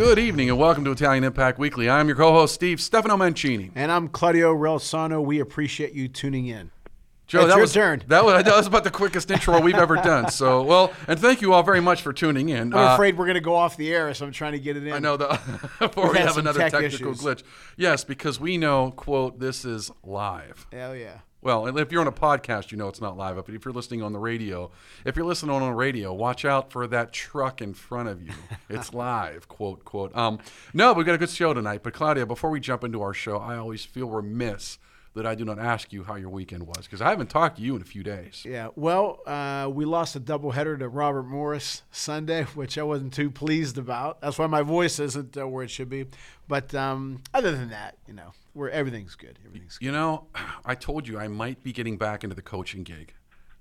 Good evening and welcome to Italian Impact Weekly. I'm your co-host Steve Stefano Mancini. And I'm Claudio Relsano. We appreciate you tuning in. Joe, It's that your was turn. That was, that was about the quickest intro we've ever done. So, well, and thank you all very much for tuning in. I'm Uh, afraid we're going to go off the air, so I'm trying to get it in. I know the before We've we have another tech technical issues. glitch. Yes, because we know, quote, this is live. Hell yeah. Well, if you're on a podcast, you know it's not live. But if you're listening on the radio, if you're listening on the radio, watch out for that truck in front of you. It's live, quote, quote. Um, no, we've got a good show tonight. But Claudio, before we jump into our show, I always feel remiss that I do not ask you how your weekend was because I haven't talked to you in a few days. Yeah. Well, uh, we lost a doubleheader to Robert Morris Sunday, which I wasn't too pleased about. That's why my voice isn't uh, where it should be. But um, other than that, you know, we're, everything's good. Everything's good. You know, I told you I might be getting back into the coaching gig.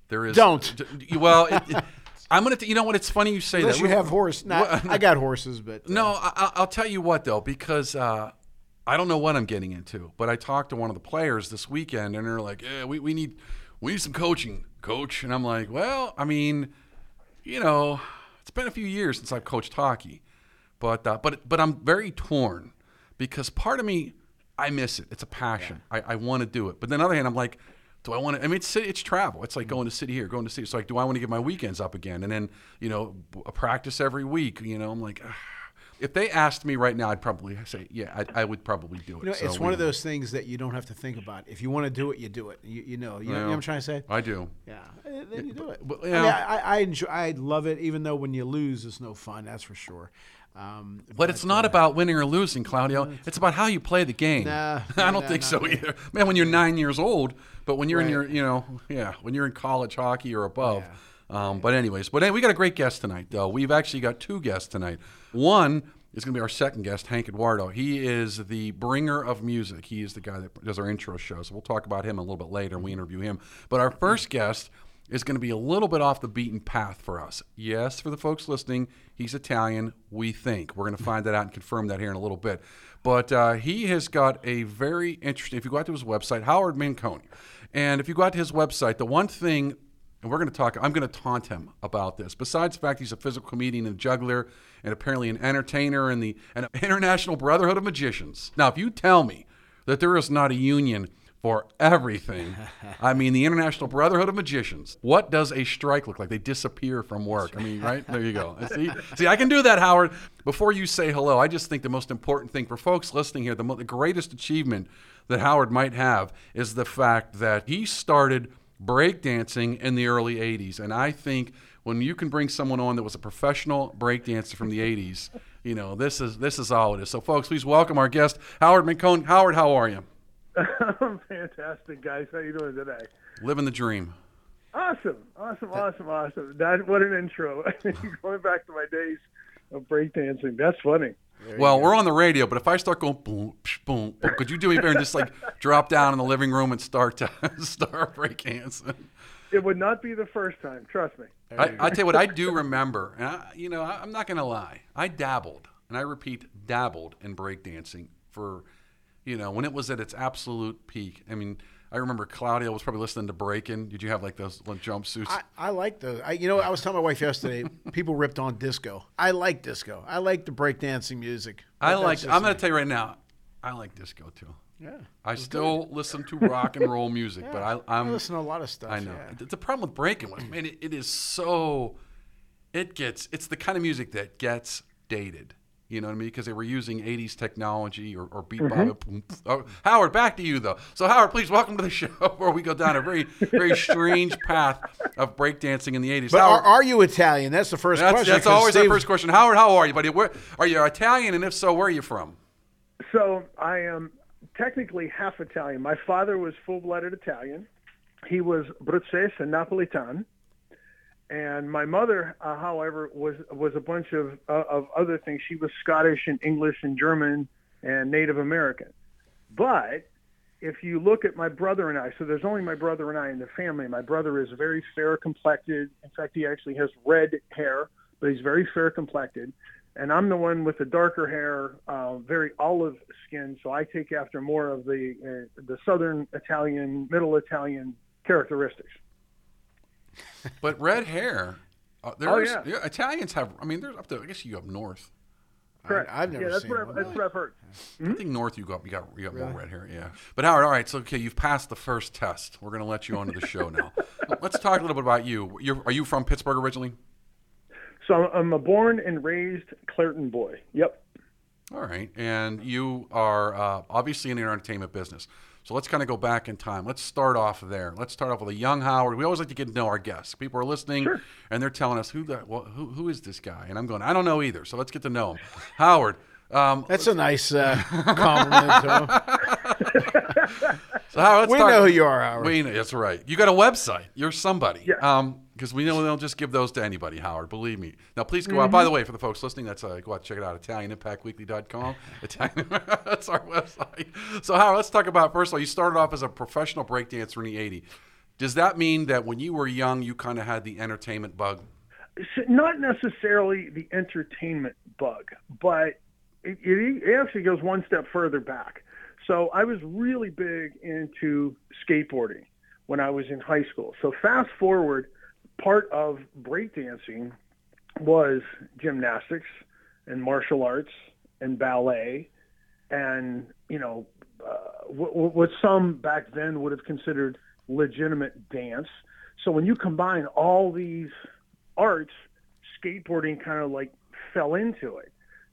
There is Don't. D- well, it, it- I'm gonna. T- you know what? It's funny you say Unless that. you have horse. Nah, I got horses, but uh, No, I, I- I'll tell you what though, because uh, I don't know what I'm getting into. But I talked to one of the players this weekend, and they're like, "Yeah, we, we need we need some coaching, coach." And I'm like, "Well, I mean, you know, it's been a few years since I've coached hockey, but uh, but but I'm very torn because part of me I miss it. It's a passion. I, I want to do it, but then on the other hand, I'm like. Do I want to? I mean, it's it's travel. It's like going to city here, going to city. It's like, do I want to get my weekends up again? And then, you know, a practice every week. You know, I'm like, "Ah." if they asked me right now, I'd probably say, yeah, I, I would probably do it. You know, So it's one of those things that you don't have to think about. If you want to do it, you do it. You, you know, you know, know what I'm trying to say? I do. Yeah, then you do it. but, I you mean, I, I enjoy, I love it, even though when you lose, it's no fun. That's for sure. Um, But it's not about winning or losing, Claudio. It's about how you play the game. Nah, I don't nah, think so either. Man, when you're nine years old, but when you're in your, you know, yeah, when you're in college hockey or above. Um, but anyways, but hey, we got a great guest tonight. Though we've actually got two guests tonight. One is going to be our second guest, Hank Edwardo. He is the bringer of music. He is the guy that does our intro show. So we'll talk about him a little bit later, and we interview him. But our first guest is going to be a little bit off the beaten path for us. Yes, for the folks listening, he's Italian, we think. We're going to find that out and confirm that here in a little bit. But uh, he has got a very interesting, if you go out to his website, Howard Mincone, and if you go out to his website, the one thing, and we're going to talk, I'm going to taunt him about this, besides the fact he's a physical comedian and juggler, and apparently an entertainer in the an International Brotherhood of Magicians. Now, if you tell me that there is not a union for everything. I mean, the International Brotherhood of Magicians. What does a strike look like? They disappear from work. I mean, right? There you go. See, see, I can do that, Howard. Before you say hello, I just think the most important thing for folks listening here, the, mo- the greatest achievement that Howard might have is the fact that he started breakdancing in the early 80s. And I think when you can bring someone on that was a professional breakdancer from the 80s, you know, this is this is all it is. So, folks, please welcome our guest, Howard Mincone. Howard, how are you? I'm fantastic, guys. How you doing today? Living the dream. Awesome, awesome, awesome, awesome. That what an intro. Going back to my days of breakdancing. That's funny. Well, we're on the radio, but if I start going boom, psh, boom, boom, could you do me a favor and just like drop down in the living room and start to start breakdancing? It would not be the first time. Trust me. I, I tell you what, I do remember, and I, you know, I, I'm not going to lie. I dabbled, and I repeat, dabbled in breakdancing for, you know, when it was at its absolute peak. I mean, I remember Claudio was probably listening to Breaking. Did you have like those like, jumpsuits? I, I like those. I, you know, I was telling my wife yesterday. people ripped on disco. I like disco. I like the breakdancing music. I like. I'm going to tell you right now, I like disco too. Yeah. I still listen to rock and roll music, but I, I I'm listen to a lot of stuff. I know. yeah. The- The problem with breaking was, man, it, it is so. It gets. It's the kind of music that gets dated. You know what I mean? Because they were using '80s technology or, or beat Mm-hmm. by oh, Howard. Back to you though. So Howard, please welcome to the show where we go down a very, very strange path of breakdancing in the '80s. But Howard, are, are you Italian? That's the first that's, question. that's 'cause always our Steve- first question. Howard, how are you, buddy? Where are you Italian? And if so, where are you from? So I am technically half Italian. My father was full-blooded Italian. He was Bruzzese and Napolitan. And my mother, uh, however, was was a bunch of uh, of other things. She was Scottish and English and German and Native American. But if you look at my brother and I, so there's only my brother and I in the family. My brother is very fair complected. In fact, he actually has red hair, but he's very fair complected. And I'm the one with the darker hair, uh, very olive skin. So I take after more of the uh, the southern Italian, middle Italian characteristics. But red hair. Uh, Oh, there's, yeah. Italians have. I mean, there's up to. I guess you up north. Correct. I, have never yeah, that's seen what, one. I've, that's what I've heard. I think North you got you got you got more red hair, yeah. But Howard, all right, so okay, you've passed the first test. We're going to let you onto the show now. Let's talk a little bit about you. You're, are you from Pittsburgh originally? So I'm a born and raised Clairton boy. Yep. All right, and you are uh, obviously in the entertainment business. So let's kind of go back in time. Let's start off there. Let's start off with a young Howard. We always like to get to know our guests. People are listening Sure. and they're telling us who the well, who who is this guy? And I'm going, I don't know either. So let's get to know him. Howard. Um, That's a nice uh, compliment to him. so Howard, let's We talk- know who you are, Howard. We know, that's right. You got a website. You're somebody. Yeah. Um, because we know they'll just give those to anybody, Howard. Believe me. Now, please go Mm-hmm. out. By the way, for the folks listening, that's uh, go out and check it out. ItalianImpactWeekly.com. Italian. that's our website. So, Howard, let's talk about first of all. You started off as a professional breakdancer in the '80s. Does that mean that when you were young, you kind of had the entertainment bug? Not necessarily the entertainment bug, but it, it, it actually goes one step further back. So I was really big into skateboarding when I was in high school. So fast forward, part of breakdancing was gymnastics and martial arts and ballet and you know uh, what, what some back then would have considered legitimate dance. So when you combine all these arts, skateboarding kind of like fell into it.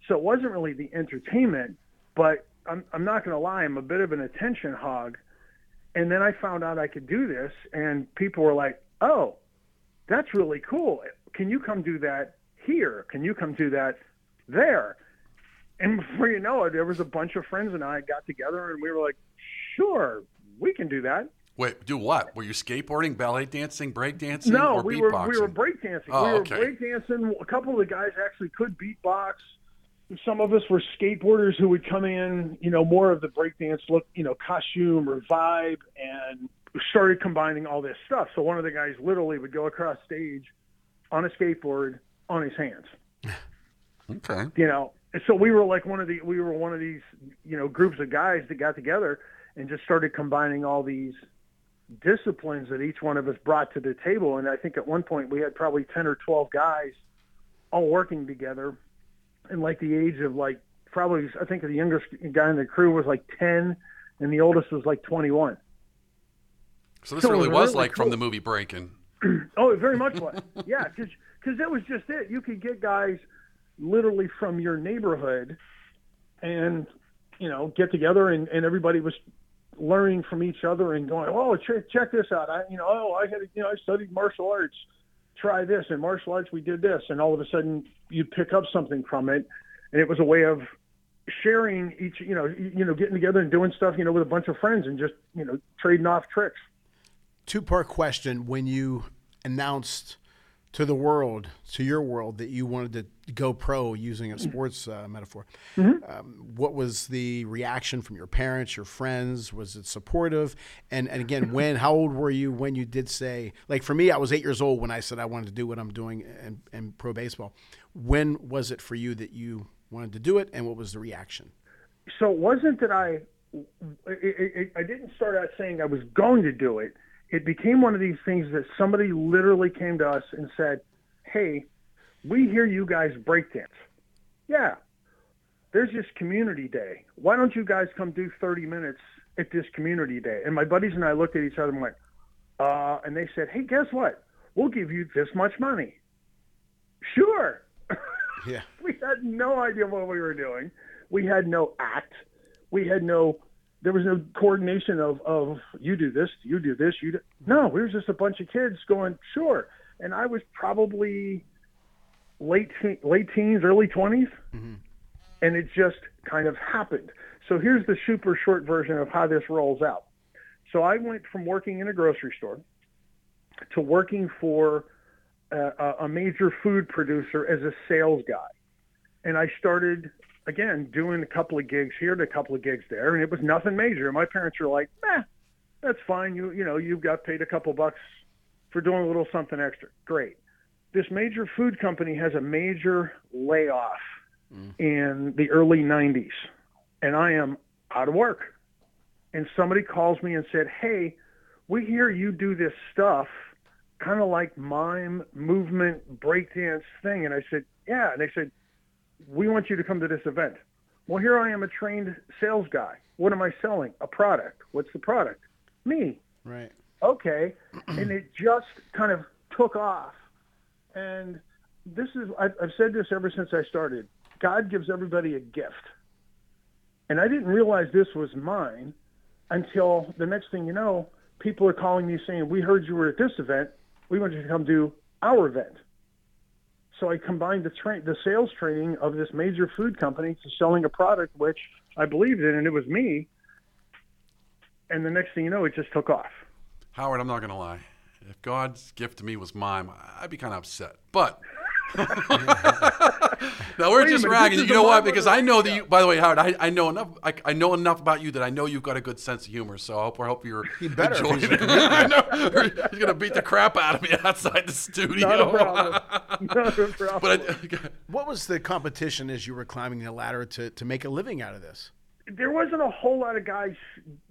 So it wasn't really the entertainment, but I'm, I'm not going to lie, I'm a bit of an attention hog. And then I found out I could do this, and people were like, oh, that's really cool. Can you come do that here? Can you come do that there? And before you know it, there was a bunch of friends and I got together, and we were like, sure, we can do that. Wait, do what? Were you skateboarding, ballet dancing, break dancing, No, or we were we were breakdancing. Oh, we were okay. breakdancing. A couple of the guys actually could beatbox. Some of us were skateboarders who would come in, you know, more of the breakdance look, you know, costume or vibe, and started combining all this stuff. So one of the guys literally would go across stage on a skateboard on his hands okay. you know so we were like one of the we were one of these you know groups of guys that got together and just started combining all these disciplines that each one of us brought to the table and i think at one point we had probably 10 or 12 guys all working together and like the age of like probably i think the youngest guy in the crew was like 10 and the oldest was like 21 So this So really was really like from the movie Breakin'. Oh, it very much was. Yeah, because because that was just it. You could get guys literally from your neighborhood and, you know, get together and, and everybody was learning from each other and going, oh, check, check this out. I, you know, oh, I had, you know, I studied martial arts. Try this. In martial arts, we did this. And all of a sudden you'd pick up something from it. And it was a way of sharing each, you know, you you know, getting together and doing stuff, you know, with a bunch of friends and just, you know, trading off tricks. Two part question. When you announced to the world, to your world, that you wanted to go pro using a sports uh, metaphor, um, what was the reaction from your parents, your friends? Was it supportive? And and again, when? How old were you when you did say? Like for me, I was eight years old when I said I wanted to do what I'm doing in, in pro baseball. When was it for you that you wanted to do it, and what was the reaction? so it wasn't that I, it, it, I didn't start out saying I was going to do it. It became one of these things that somebody literally came to us and said, "Hey, we hear you guys breakdance. Yeah, there's this community day. Why don't you guys come do 30 minutes at this community day?" And my buddies and I looked at each other and went, uh, and they said, "Hey, guess what? We'll give you this much money." Sure. Yeah. we had no idea what we were doing. We had no act. We had no. There was no coordination of of you do this, you do this, you do. No, we were just a bunch of kids going sure. And I was probably late te- late teens, early 20s mm-hmm. and it just kind of happened. So here's the super short version of how this rolls out. So I went from working in a grocery store to working for a- a major food producer as a sales guy. And I started, again, doing a couple of gigs here and a couple of gigs there, and it was nothing major. And my parents were like, "Nah, that's fine. You you know, you've got paid a couple bucks for doing a little something extra. Great." This major food company has a major layoff mm. in the early 90s, and I am out of work. And somebody calls me and said, "Hey, we hear you do this stuff, kind of like mime, movement, breakdance thing." And I said, "Yeah." And they said, we want you to come to this event. Well, here I am, a trained sales guy. What am I selling? A product. What's the product? Me. Right. Okay. and it just kind of took off. And this is, I've, I've said this ever since I started. God gives everybody a gift. And I didn't realize this was mine until the next thing you know, people are calling me saying, We heard you were at this event. We want you to come do our event. So I combined the train, the sales training of this major food company to selling a product which I believed in, and it was me. And the next thing you know, it just took off. Howard, I'm not going to lie. If God's gift to me was mime, I'd be kind of upset. But no, we're Wait just minute, ragging. You know a what? Because I know that you. By the way, Howard, I, I know enough. I, I know enough about you that I know you've got a good sense of humor. So I hope I hope you're He better if enjoying he's it. I know. He's gonna beat the crap out of me outside the studio. Not a problem. Not a problem. but I, What was the competition as you were climbing the ladder to, to make a living out of this? there wasn't a whole lot of guys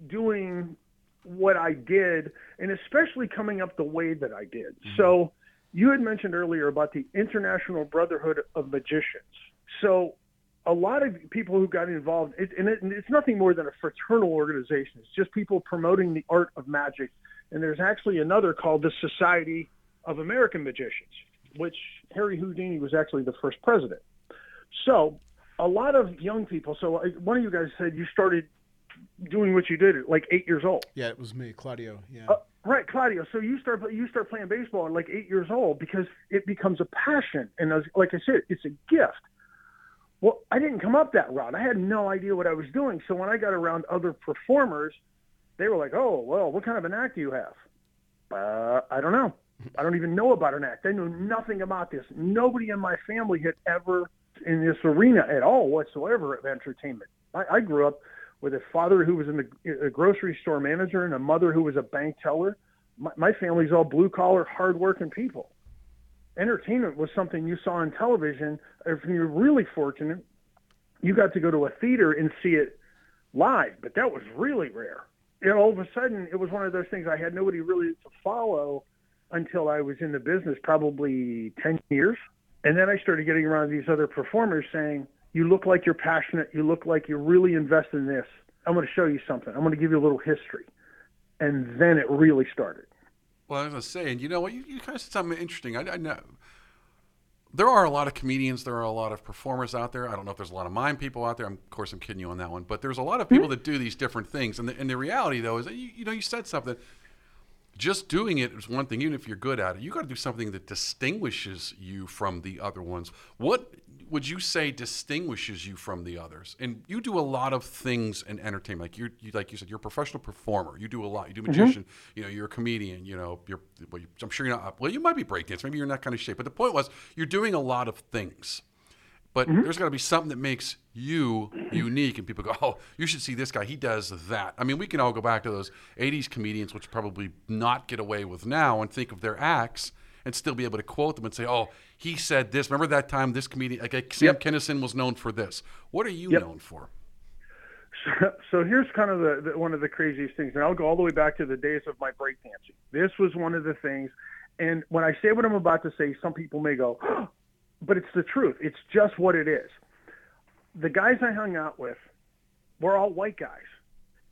doing what I did, and especially coming up the way that I did. Mm-hmm. So, you had mentioned earlier about the International Brotherhood of Magicians. So, a lot of people who got involved, it, and, it, and it's nothing more than a fraternal organization. It's just people promoting the art of magic. And there's actually another called the Society of American Magicians, which Harry Houdini was actually the first president. So, a lot of young people. So, one of you guys said you started doing what you did at like eight years old. Yeah, it was me, Claudio. Yeah. Uh, right, Claudio. So you start you start playing baseball at like eight years old because it becomes a passion, and as, like I said, it's a gift. Well, I didn't come up that route. I had no idea what I was doing. So when I got around other performers, they were like, "Oh, well, what kind of an act do you have?" Uh, I don't know. I don't even know about an act. I know nothing about this. Nobody in my family had ever in this arena at all whatsoever of entertainment. I, I grew up with a father who was in the a grocery store manager and a mother who was a bank teller. My, my family's all blue collar, hardworking people. Entertainment was something you saw on television. If you're really fortunate, you got to go to a theater and see it live, but that was really rare. And all of a sudden, it was one of those things I had nobody really to follow until I was in the business, probably 10 years. And then I started getting around these other performers saying, You look like you're passionate. You look like you're really invested in this. I'm going to show you something. I'm going to give you a little history. And then it really started. Well, I was gonna say, and you know what? You, you kind of said something interesting. I, I know there are a lot of comedians, there are a lot of performers out there. I don't know if there's a lot of mime people out there. I'm, of course, I'm kidding you on that one, but there's a lot of people hmm? that do these different things. And the, and the reality, though, is that you, you know you said something. Just doing it is one thing, even if you're good at it. You got to do something that distinguishes you from the other ones. What would you say distinguishes you from the others? And you do a lot of things in entertainment. Like you, you like you said, you're a professional performer. You do a lot. You do mm-hmm. magician. You know, you're a comedian. You know, you're. Well, you, I'm sure you're not. Well, you might be breakdance. Maybe you're in that kind of shape. But the point was, you're doing a lot of things. But mm-hmm. there's got to be something that makes you unique, and people go, "Oh, you should see this guy. He does that." I mean, we can all go back to those '80s comedians, which probably not get away with now, and think of their acts and still be able to quote them and say, "Oh, he said this." Remember that time this comedian, like, Sam Yep. Kinison, was known for this. What are you Yep. known for? So, so here's kind of the, the one of the craziest things, and I'll go all the way back to the days of my breakdancing. This was one of the things, and when I say what I'm about to say, some people may go, but it's the truth. It's just what it is. The guys I hung out with were all white guys,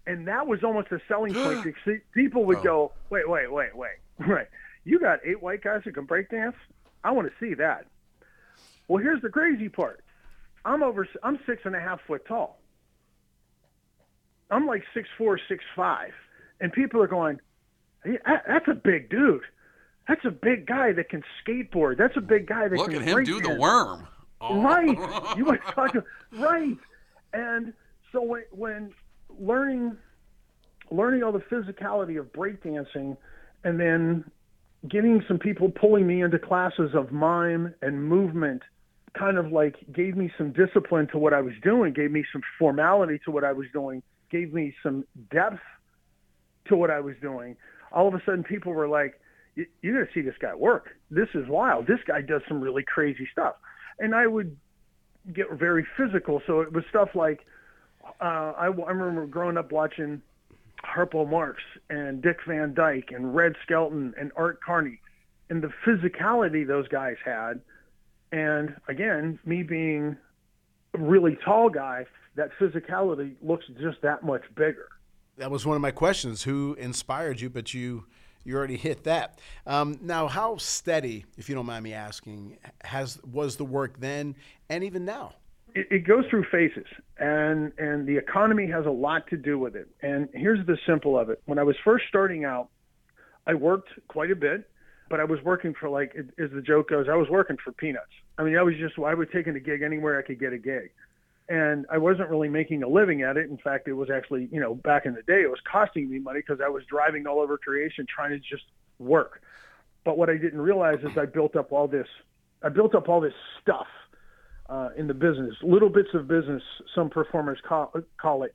and that was almost a selling point. People would Oh. go, wait, wait, wait, wait, right? You got eight white guys who can breakdance? I want to see that. Well, here's the crazy part. I'm over. I'm six and a half foot tall. I'm like six four, six five, and people are going, "Hey, "That's a big dude. That's a big guy that can skateboard. That's a big guy that Look can at him do the worm. Oh. Right. You were talking right. And so when, when learning learning all the physicality of breakdancing and then getting some people pulling me into classes of mime and movement kind of like gave me some discipline to what I was doing, gave me some formality to what I was doing, gave me some depth to what I was doing. All of a sudden people were like, "You- you're going to see this guy work. This is wild. This guy does some really crazy stuff. And I would get very physical. So it was stuff like uh, I, I remember growing up watching Harpo Marx and Dick Van Dyke and Red Skelton and Art Carney and the physicality those guys had. And again, me being a really tall guy, that physicality looks just that much bigger. That was one of my questions. Who inspired you? But you you already hit that. Um, now, how steady, if you don't mind me asking, has was the work then and even now? It, it goes through phases, and and the economy has a lot to do with it. And here's the simple of it: when I was first starting out, I worked quite a bit, but I was working for like, as the joke goes, I was working for peanuts. I mean, I was just I was taking a gig anywhere I could get a gig and I wasn't really making a living at it. In fact, it was actually, you know, back in the day, it was costing me money because I was driving all over creation trying to just work. But what I didn't realize is I built up all this, I built up all this stuff uh, in the business, little bits of business. Some performers call, call it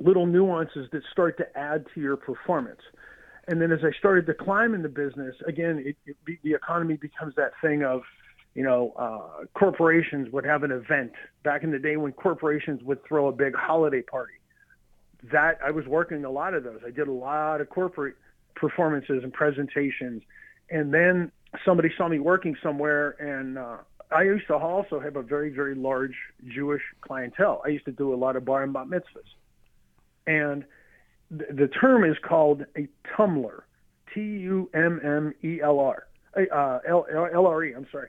little nuances that start to add to your performance. And then as I started to climb in the business, again, it, it, the economy becomes that thing of you know, uh, corporations would have an event back in the day when corporations would throw a big holiday party. That I was working a lot of those. I did a lot of corporate performances and presentations, and then somebody saw me working somewhere, and uh, I used to also have a very very large Jewish clientele. I used to do a lot of bar and bat mitzvahs, and th- the term is called a tummler, T U M M E L R. Uh, L L R E. I'm sorry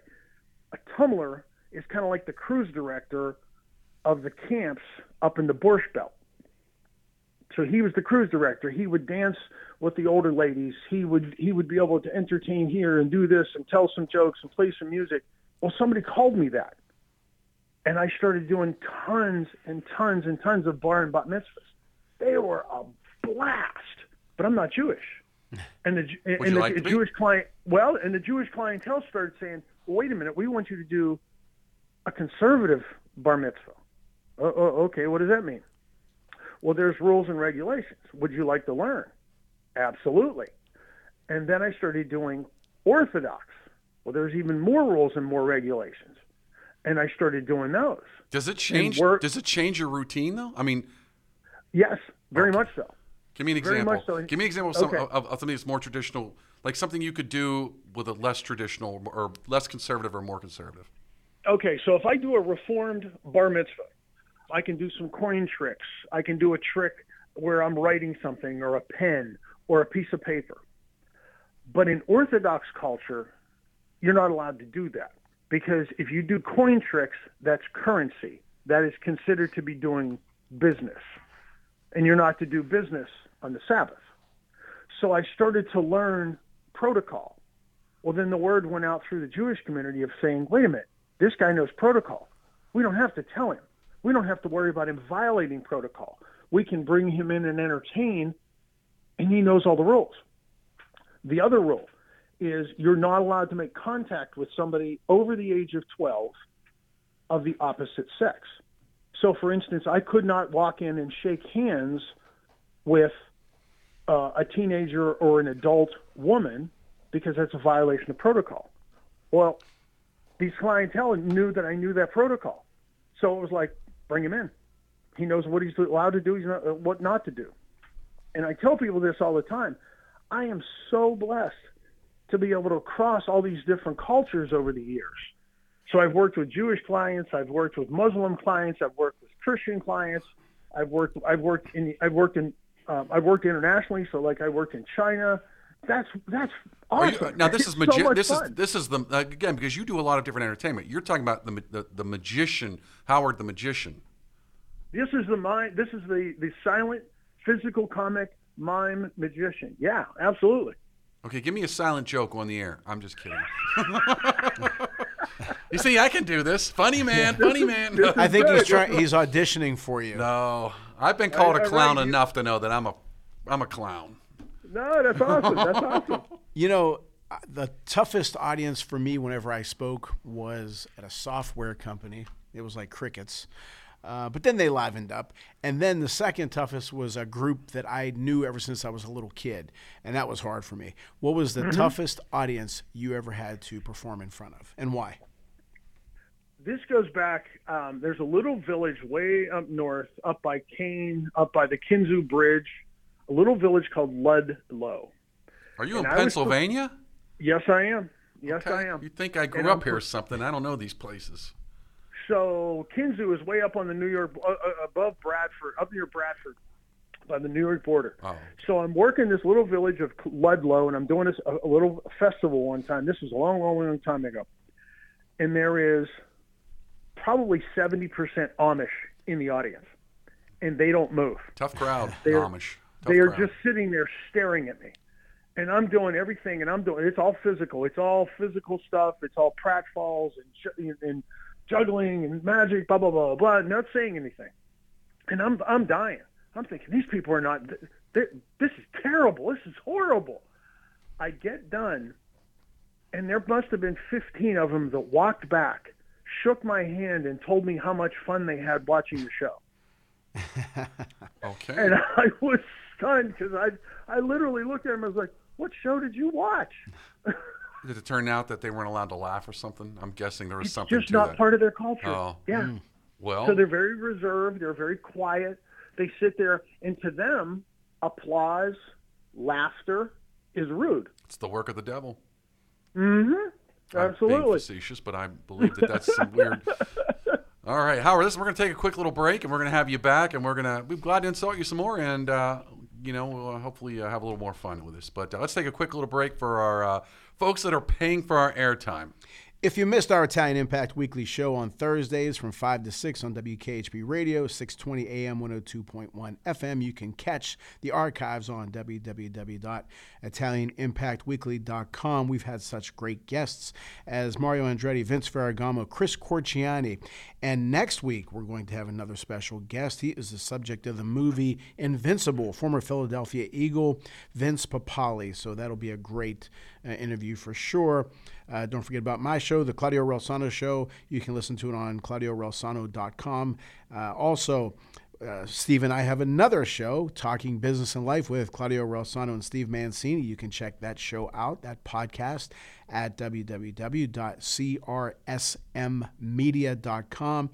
a tummler is kind of like the cruise director of the camps up in the Borscht Belt. So he was the cruise director. He would dance with the older ladies. He would he would be able to entertain here and do this and tell some jokes and play some music. Well, somebody called me that, and I started doing tons and tons and tons of bar and bat mitzvahs. They were a blast, but I'm not Jewish. And the, and the, like the Jewish client, well, and the Jewish clientele started saying, well, "Wait a minute, we want you to do a conservative bar mitzvah." Oh, oh, okay, what does that mean? Well, there's rules and regulations. Would you like to learn? Absolutely. And then I started doing Orthodox. Well, there's even more rules and more regulations, and I started doing those. Does it change? Does it change your routine though? I mean, yes, very okay. much so. Give me an example. So. Give me an example of, some, okay. of, of, something that's more traditional, like something you could do with a less traditional or less conservative or more conservative. Okay, so if I do a reformed bar mitzvah, I can do some coin tricks. I can do a trick where I'm writing something or a pen or a piece of paper. But in Orthodox culture, you're not allowed to do that because if you do coin tricks, that's currency. That is considered to be doing business. And you're not to do business on the Sabbath. So I started to learn protocol. Well, then the word went out through the Jewish community of saying, wait a minute, this guy knows protocol. We don't have to tell him. We don't have to worry about him violating protocol. We can bring him in and entertain, and he knows all the rules. The other rule is you're not allowed to make contact with somebody over the age of 12 of the opposite sex. So, for instance, I could not walk in and shake hands with uh, a teenager or an adult woman because that's a violation of protocol. Well, these clientele knew that I knew that protocol, so it was like, bring him in. He knows what he's allowed to do, he's not, uh, what not to do. And I tell people this all the time. I am so blessed to be able to cross all these different cultures over the years. So I've worked with Jewish clients, I've worked with Muslim clients, I've worked with Christian clients, I've worked I've worked in I've worked in um, I worked internationally, so like I worked in China. That's that's awesome. You, now this is magi- so this fun. is this is the again because you do a lot of different entertainment. You're talking about the, the the magician Howard the magician. This is the mind. This is the the silent physical comic mime magician. Yeah, absolutely. Okay, give me a silent joke on the air. I'm just kidding. you see, I can do this. Funny man, funny man. I think he's trying. He's auditioning for you. No, I've been called a clown enough to know that I'm a, I'm a clown. No, that's awesome. That's awesome. You know, uh, the toughest audience for me whenever I spoke was at a software company. It was like crickets. Uh, but then they livened up. And then the second toughest was a group that I knew ever since I was a little kid. And that was hard for me. What was the mm-hmm. toughest audience you ever had to perform in front of, and why? this goes back. Um, there's a little village way up north, up by Kane, up by the Kinzua Bridge, a little village called Ludlow. Are you and in Pennsylvania? yes, I am. Yes, okay. I am. You think I grew and up I'm, here or something? I don't know these places. So Kinzua is way up on the New York, uh, uh, above Bradford, up near Bradford, by the New York border. Oh. So I'm working this little village of Ludlow, and I'm doing this a, a little festival one time. This was a long, long, long time ago, and there is probably 70% Amish in the audience, and they don't move. Tough crowd, They are- Amish. Tough They are crowd. just sitting there staring at me. And I'm doing everything, and I'm doing it's all physical. It's all physical stuff. It's all pratfalls and and juggling and magic, blah blah blah blah. Blah, not saying anything, and I'm I'm dying. I'm thinking these people are not. this is terrible. This is horrible. I get done, and there must have been 15 of them that walked back, shook my hand, and told me how much fun they had watching the show. Okay. And I was stunned because I I literally looked at him. I was like, "What show did you watch?" Did it turn out that they weren't allowed to laugh or something? I'm guessing there was something Just to not that. part of their culture. Oh. Yeah. well, So they're very reserved. They're very quiet. They sit there, and to them, applause, laughter is rude. it's the work of the devil. Mm-hmm. I'm being Absolutely. facetious, but I believe that that's some weird. All right, Howard. Listen, we're going to take a quick little break, and we're going to have you back, and we're going to. We're glad to insult you some more, and uh, you know, uh, hopefully uh, have a little more fun with this. But uh, let's take a quick little break for our folks that are paying for our airtime. If you missed our Italian Impact Weekly show on Thursdays from 5 to 6 on WKHB Radio, 620 AM 102.1 FM, you can catch the archives on www.italianimpactweekly.com. We've had such great guests as Mario Andretti, Vince Ferragamo, Chris Corciani. And next week, we're going to have another special guest. He is the subject of the movie Invincible, former Philadelphia Eagle, Vince Papale. So that'll be a great uh, interview for sure. Uh, don't forget about my show, The Claudio Relsano Show. You can listen to it on claudiorelsano.com. Uh, also, uh, Steve and I have another show, Talking Business and Life with Claudio Relsano and Steve Mancini. You can check that show out, that podcast, at www.crsmmedia.com.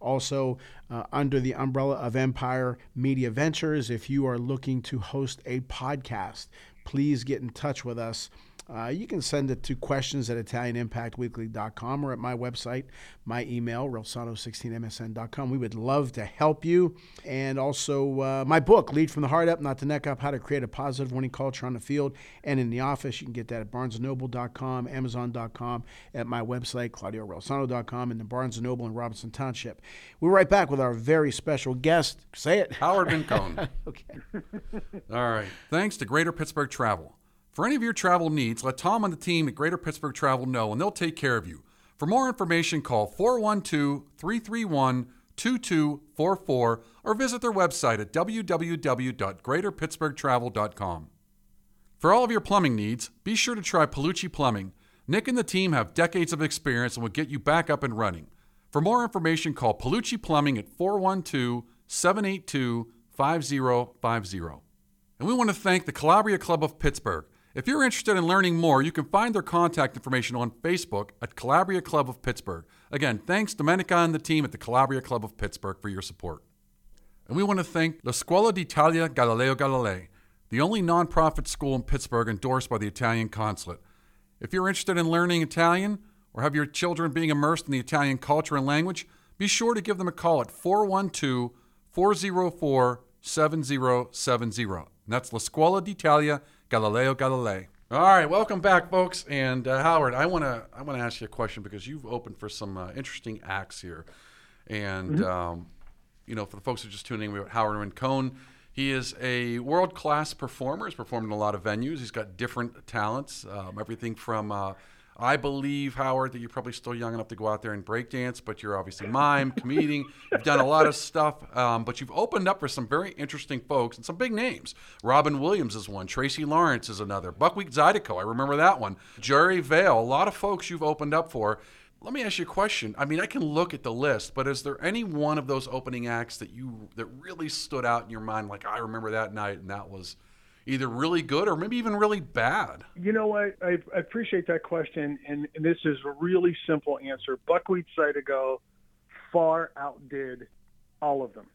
Also, uh, under the umbrella of Empire Media Ventures, if you are looking to host a podcast, please get in touch with us. Uh, you can send it to questions at ItalianImpactWeekly.com or at my website, my email, relsano16msn.com. We would love to help you. And also, uh, my book, Lead from the Heart Up, Not the Neck Up How to Create a Positive Winning Culture on the Field and in the Office. You can get that at barnesandnoble.com, amazon.com, at my website, claudiorelsano.com, and the Barnes and Noble in Robinson Township. We're right back with our very special guest. Say it. Howard Mincone. Okay. All right. Thanks to Greater Pittsburgh Travel. For any of your travel needs, let Tom and the team at Greater Pittsburgh Travel know and they'll take care of you. For more information, call 412 331 2244 or visit their website at www.greaterpittsburghtravel.com. For all of your plumbing needs, be sure to try Palucci Plumbing. Nick and the team have decades of experience and will get you back up and running. For more information, call Palucci Plumbing at 412 782 5050. And we want to thank the Calabria Club of Pittsburgh. If you're interested in learning more, you can find their contact information on Facebook at Calabria Club of Pittsburgh. Again, thanks Domenica and the team at the Calabria Club of Pittsburgh for your support. And we want to thank La Scuola d'Italia Galileo Galilei, the only nonprofit school in Pittsburgh endorsed by the Italian consulate. If you're interested in learning Italian or have your children being immersed in the Italian culture and language, be sure to give them a call at 412 404 7070. That's La Scuola d'Italia Galileo Galilei. All right, welcome back, folks. And uh, Howard, I want to I want to ask you a question because you've opened for some uh, interesting acts here, and um, you know, for the folks who are just tuning in, we have Howard Mincone. He is a world class performer. He's performed in a lot of venues. He's got different talents, um, everything from. I believe, Howard, that you're probably still young enough to go out there and break dance, but you're obviously mime, comedian. You've done a lot of stuff, um, but you've opened up for some very interesting folks and some big names. Robin Williams is one. Tracy Lawrence is another. Buckwheat Zydeco, I remember that one. Jerry Vale, a lot of folks you've opened up for. Let me ask you a question. I mean, I can look at the list, but is there any one of those opening acts that you that really stood out in your mind? Like I remember that night, and that was either really good or maybe even really bad. You know what? I, I appreciate that question, and, and this is a really simple answer. Buckwheat Zydeco far outdid all of them,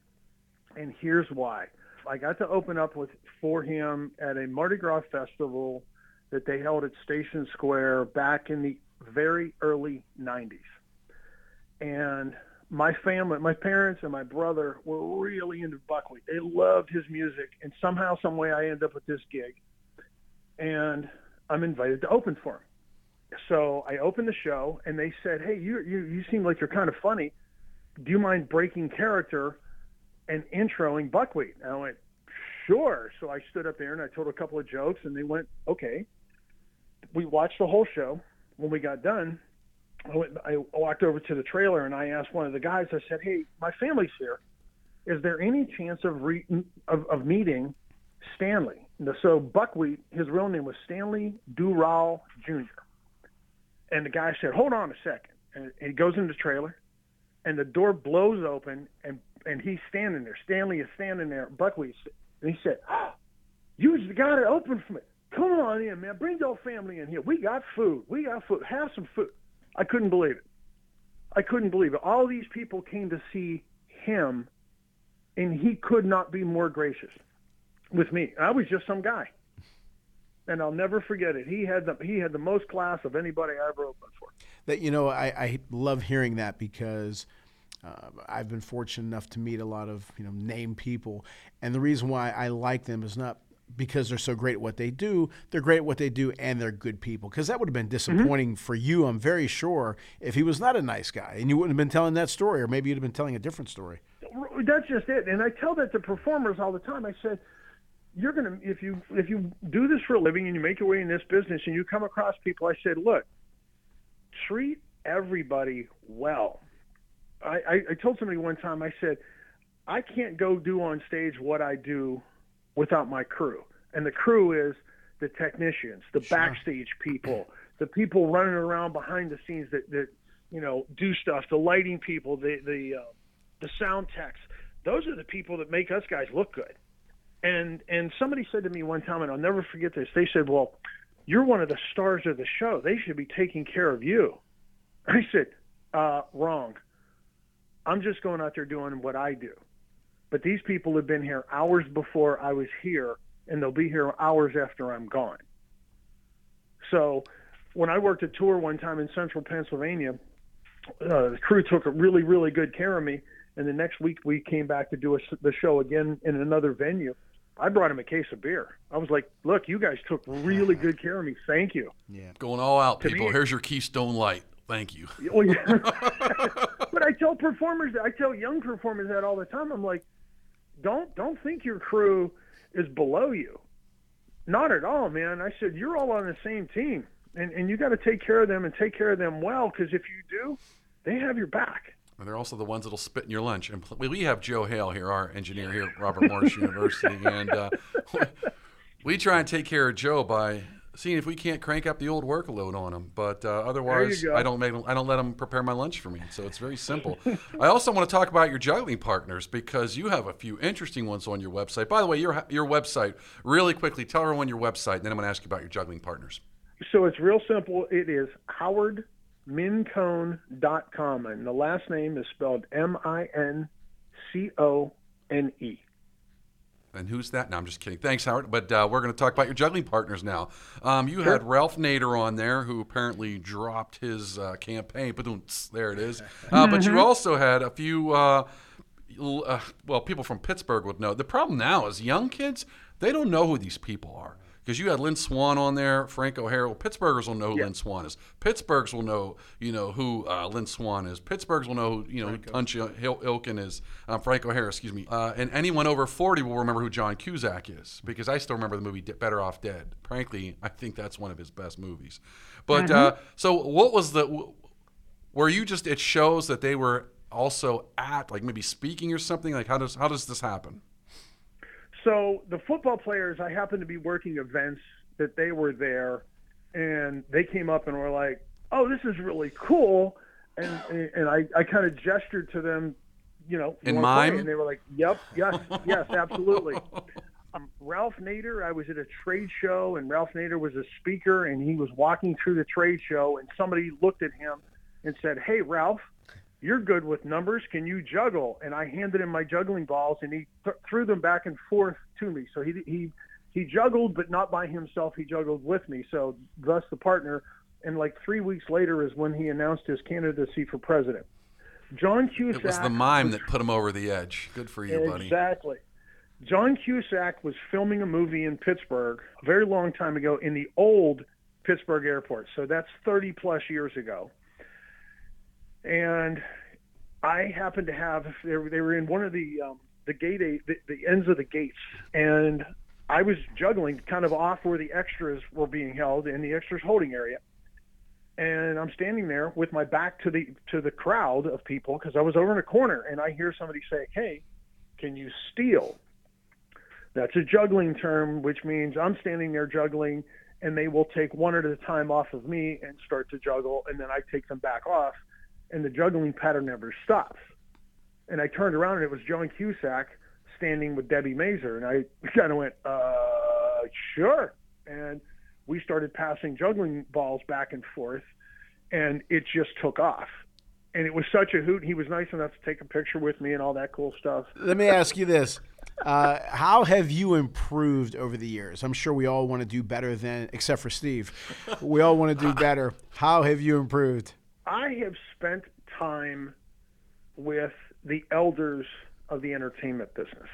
and here's why. I got to open up with for him at a Mardi Gras festival that they held at Station Square back in the very early 90s. And my family, my parents and my brother were really into buckwheat. They loved his music, and somehow, some way, I end up with this gig, and I'm invited to open for him. So I opened the show, and they said, "Hey, you you you seem like you're kind of funny. Do you mind breaking character and introing buckwheat?" And I went, "Sure." So I stood up there and I told a couple of jokes, and they went, "Okay." We watched the whole show. When we got done, I, went, I walked over to the trailer and I asked one of the guys. I said, "Hey, my family's here. Is there any chance of re- of, of meeting Stanley?" So Buckwheat, his real name was Stanley Dural Jr. And the guy said, "Hold on a second. And he goes in the trailer, and the door blows open, and and he's standing there. Stanley is standing there. Buckwheat, and he said, oh, "You the guy that opened for me. Come on in, man. Bring your family in here. We got food. We got food. Have some food." I couldn't believe it. I couldn't believe it. All these people came to see him, and he could not be more gracious with me. I was just some guy, and I'll never forget it. He had the he had the most class of anybody I ever opened for. That you know, I, I love hearing that because. Uh, I've been fortunate enough to meet a lot of you know name people, and the reason why I like them is not because they're so great at what they do. They're great at what they do, and they're good people. Because that would have been disappointing mm-hmm. for you, I'm very sure, if he was not a nice guy, and you wouldn't have been telling that story, or maybe you'd have been telling a different story. That's just it. And I tell that to performers all the time. I said, you're gonna if you if you do this for a living and you make your way in this business and you come across people, I said, look, treat everybody well. I, I, I told somebody one time, I said, I can't go do on stage what I do without my crew. And the crew is the technicians, the sure. backstage people, the people running around behind the scenes that, that you know do stuff, the lighting people, the the uh, the sound techs. Those are the people that make us guys look good. And and somebody said to me one time, and I'll never forget this. They said, "Well, you're one of the stars of the show. They should be taking care of you." I said, uh, "Wrong. I'm just going out there doing what I do." But these people have been here hours before I was here, and they'll be here hours after I'm gone. So when I worked a tour one time in central Pennsylvania, uh, the crew took a really, really good care of me. And the next week we came back to do a, the show again in another venue. I brought him a case of beer. I was like, "Look, you guys took really good care of me. Thank you." Yeah, going all out, to people. Me, Here's your Keystone Light. Thank you. Well, yeah. I tell performers, I tell young performers that all the time. I'm like, don't don't think your crew is below you. Not at all, man. I said you're all on the same team, and and you got to take care of them and take care of them well because if you do, they have your back. And they're also the ones that'll spit in your lunch. And we have Joe Hale here, our engineer here at Robert Morris University, and uh, we try and take care of Joe by seeing if we can't crank up the old workload on them. But uh, otherwise, I don't make I don't let them prepare my lunch for me. So it's very simple. I also want to talk about your juggling partners because you have a few interesting ones on your website. By the way, your your website really quickly. Tell everyone your website, and then I'm going to ask you about your juggling partners. So it's real simple. It is howardmincone.com, and the last name is spelled M I N C O N E. And who's that? No, I'm just kidding. Thanks, Howard. But uh, we're going to talk about your juggling partners now. Um, you sure. had Ralph Nader on there, who apparently dropped his uh, campaign. But there it is. Uh, but you mm-hmm. also had a few, uh, uh, well, people from Pittsburgh would know. The problem now is young kids, they don't know who these people are because you had Lynn Swann on there, Frank O'Hara. Well, Pittsburghers will know who yeah. Lynn Swann is. Pittsburghs will know, you know, who uh, Lynn Swann is. Pittsburghs will know, who, you know, who Tunch Ilkin is. Um, Frank O'Hara, excuse me. Uh, and anyone over 40 will remember who John Cusack is because I still remember the movie Better Off Dead. Frankly, I think that's one of his best movies. But mm-hmm. uh, so what was the? Were you just? It shows that they were also at like maybe speaking or something. Like how does how does this happen? So the football players, I happened to be working events that they were there, and they came up and were like, "Oh, this is really cool," and and I I kind of gestured to them, you know, in mime, and they were like, "Yep, yes, yes, absolutely." Um, Ralph Nader, I was at a trade show, and Ralph Nader was a speaker, and he was walking through the trade show, and somebody looked at him and said, "Hey, Ralph." You're good with numbers. Can you juggle? And I handed him my juggling balls, and he th- threw them back and forth to me. So he he he juggled, but not by himself. He juggled with me. So thus the partner. And like three weeks later is when he announced his candidacy for president. John Cusack. It was the mime that put him over the edge. Good for you, buddy. Exactly. John Cusack was filming a movie in Pittsburgh a very long time ago in the old Pittsburgh airport. So that's 30 plus years ago. And I happened to have they were, they were in one of the um, the gate the, the ends of the gates, and I was juggling kind of off where the extras were being held in the extras holding area. And I'm standing there with my back to the to the crowd of people because I was over in a corner, and I hear somebody say, "Hey, can you steal?" That's a juggling term, which means I'm standing there juggling, and they will take one at a time off of me and start to juggle, and then I take them back off, and the juggling pattern never stops. And I turned around, and it was John Cusack standing with Debi Mazar, and I kind of went, uh, sure. And we started passing juggling balls back and forth, and it just took off. And it was such a hoot. He was nice enough to take a picture with me and all that cool stuff. Let me ask you this. Uh, how have you improved over the years? I'm sure we all want to do better than, except for Steve. We all want to do better. How have you improved? I have spent time with the elders of the entertainment business.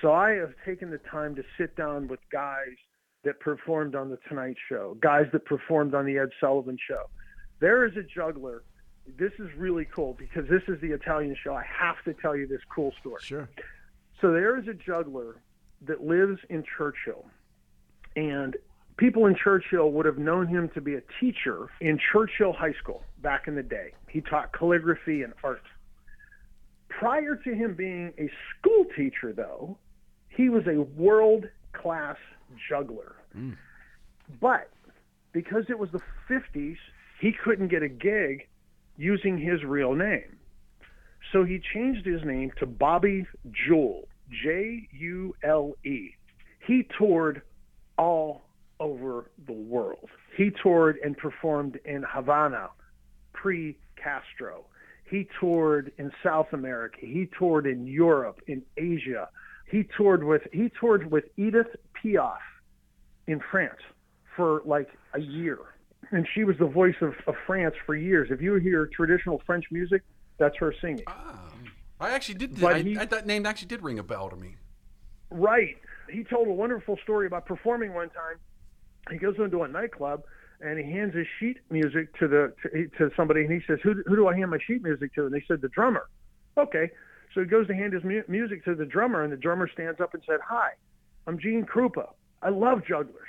So I have taken the time to sit down with guys that performed on the Tonight Show, guys that performed on the Ed Sullivan Show. There is a juggler. This is really cool because this is the Italian show. I have to tell you this cool story. Sure. So there is a juggler that lives in Churchill, and people in Churchill would have known him to be a teacher in Churchill High School back in the day. He taught calligraphy and art. Prior to him being a school teacher, though, he was a world class juggler. Mm. But because it was the 50s, he couldn't get a gig using his real name. So he changed his name to Bobby Jule, J U L E. He toured all over the world. He toured and performed in Havana pre Castro. He toured in South America. He toured in Europe, in Asia. He toured with he toured with Edith Piaf in France for like a year. And she was the voice of, of France for years. If you hear traditional French music, that's her singing. Ah, I actually did. But I, he, I, that name actually did ring a bell to me. Right. He told a wonderful story about performing one time. He goes into a nightclub and he hands his sheet music to the to, to somebody, and he says, "Who who do I hand my sheet music to?" And they said, "The drummer." Okay, so he goes to hand his mu- music to the drummer, and the drummer stands up and said, "Hi, I'm Gene Krupa. I love jugglers."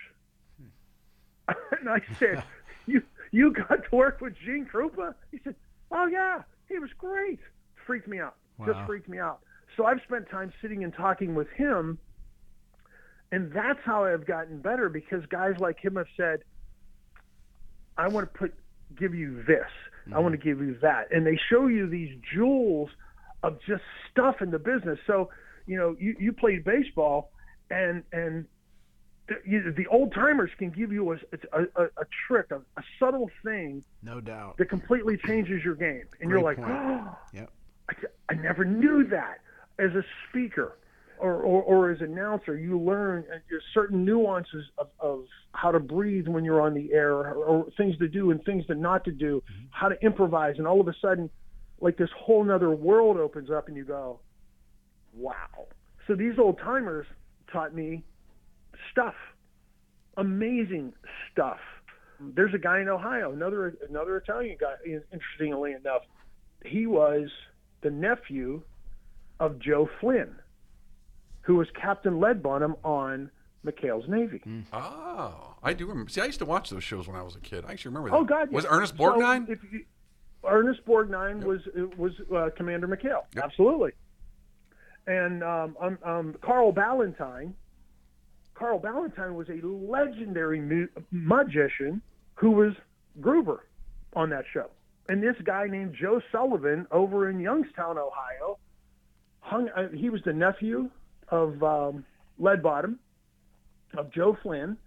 and I said, "You you got to work with Gene Krupa?" He said, "Oh yeah, he was great." Freaked me out. Wow. Just freaked me out. So I've spent time sitting and talking with him, and that's how I've gotten better because guys like him have said I want to put give you this. Mm-hmm. I want to give you that. And they show you these jewels of just stuff in the business. So, you know, you, you played baseball and and the, you, the old timers can give you a, a, a, a trick, a, a, subtle thing, no doubt, that completely changes your game, and Great you're like, point. oh, yep. I, I never knew that. As a speaker, or, or, or as an announcer, you learn uh, certain nuances of, of how to breathe when you're on the air, or, or things to do and things to not to do, mm-hmm. how to improvise, and all of a sudden, like this whole nother world opens up, and you go, "Wow!" So these old timers taught me stuff, amazing stuff. There's a guy in Ohio, another another Italian guy. Interestingly enough, he was the nephew of Joe Flynn who was Captain Leadbottom on McHale's Navy. Mm. Oh, I do remember. See, I used to watch those shows when I was a kid. I actually remember that. Oh God, was Ernest Borgnine? So you, Ernest Borgnine yep. was was uh, Commander McHale. Yep. Absolutely. And um, um, um, Carl Ballantine. Carl Ballantine was a legendary mu- magician who was Gruber on that show. And this guy named Joe Sullivan over in Youngstown, Ohio, hung. Uh, he was the nephew of um, Leadbottom, of Joe Flynn,